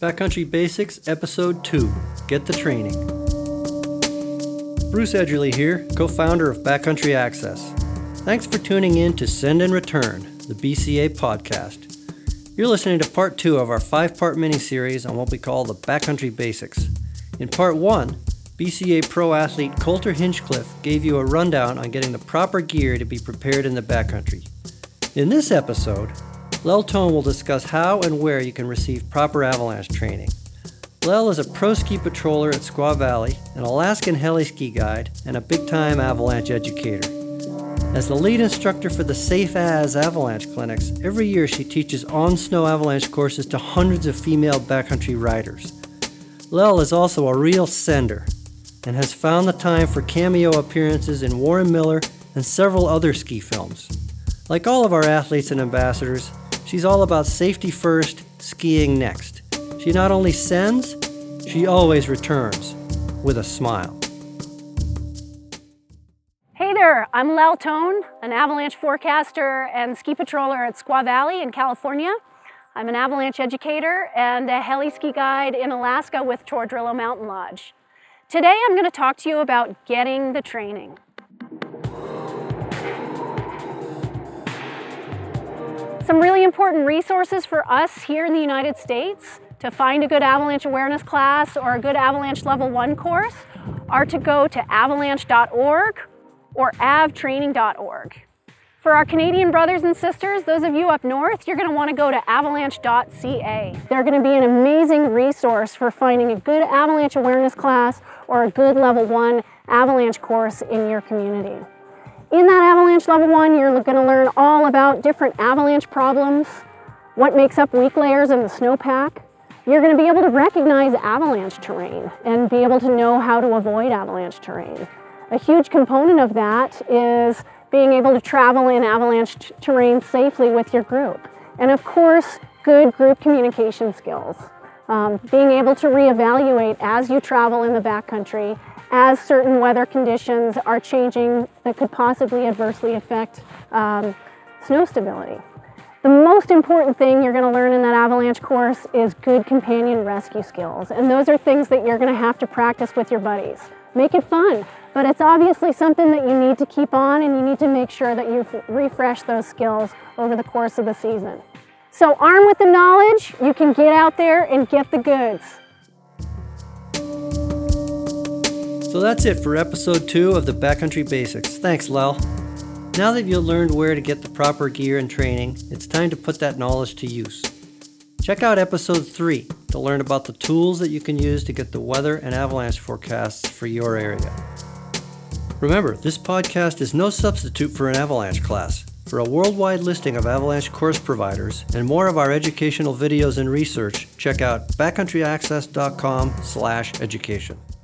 Backcountry Basics, Episode 2 Get the Training. Bruce Edgerly here, co founder of Backcountry Access. Thanks for tuning in to Send and Return, the BCA podcast. You're listening to part two of our five part mini series on what we call the Backcountry Basics. In part one, BCA pro athlete Colter Hinchcliffe gave you a rundown on getting the proper gear to be prepared in the backcountry. In this episode, Lel Tone will discuss how and where you can receive proper avalanche training. Lel is a pro ski patroller at Squaw Valley, an Alaskan heli ski guide, and a big time avalanche educator. As the lead instructor for the Safe As avalanche clinics, every year she teaches on snow avalanche courses to hundreds of female backcountry riders. Lel is also a real sender and has found the time for cameo appearances in Warren Miller and several other ski films. Like all of our athletes and ambassadors, She's all about safety first, skiing next. She not only sends, she always returns with a smile. Hey there, I'm Lel Tone, an avalanche forecaster and ski patroller at Squaw Valley in California. I'm an avalanche educator and a heli ski guide in Alaska with Tordrillo Mountain Lodge. Today I'm going to talk to you about getting the training. Some really important resources for us here in the United States to find a good avalanche awareness class or a good avalanche level one course are to go to avalanche.org or avtraining.org. For our Canadian brothers and sisters, those of you up north, you're going to want to go to avalanche.ca. They're going to be an amazing resource for finding a good avalanche awareness class or a good level one avalanche course in your community. In that avalanche level one, you're going to learn all about different avalanche problems, what makes up weak layers in the snowpack. You're going to be able to recognize avalanche terrain and be able to know how to avoid avalanche terrain. A huge component of that is being able to travel in avalanche terrain safely with your group. And of course, good group communication skills. Um, being able to reevaluate as you travel in the backcountry as certain weather conditions are changing that could possibly adversely affect um, snow stability. The most important thing you're going to learn in that avalanche course is good companion rescue skills. And those are things that you're going to have to practice with your buddies. Make it fun, but it's obviously something that you need to keep on and you need to make sure that you refresh those skills over the course of the season. So armed with the knowledge, you can get out there and get the goods. So that's it for episode two of the Backcountry Basics. Thanks, Lel. Now that you've learned where to get the proper gear and training, it's time to put that knowledge to use. Check out episode three to learn about the tools that you can use to get the weather and avalanche forecasts for your area. Remember, this podcast is no substitute for an avalanche class. For a worldwide listing of avalanche course providers and more of our educational videos and research, check out backcountryaccess.com/education.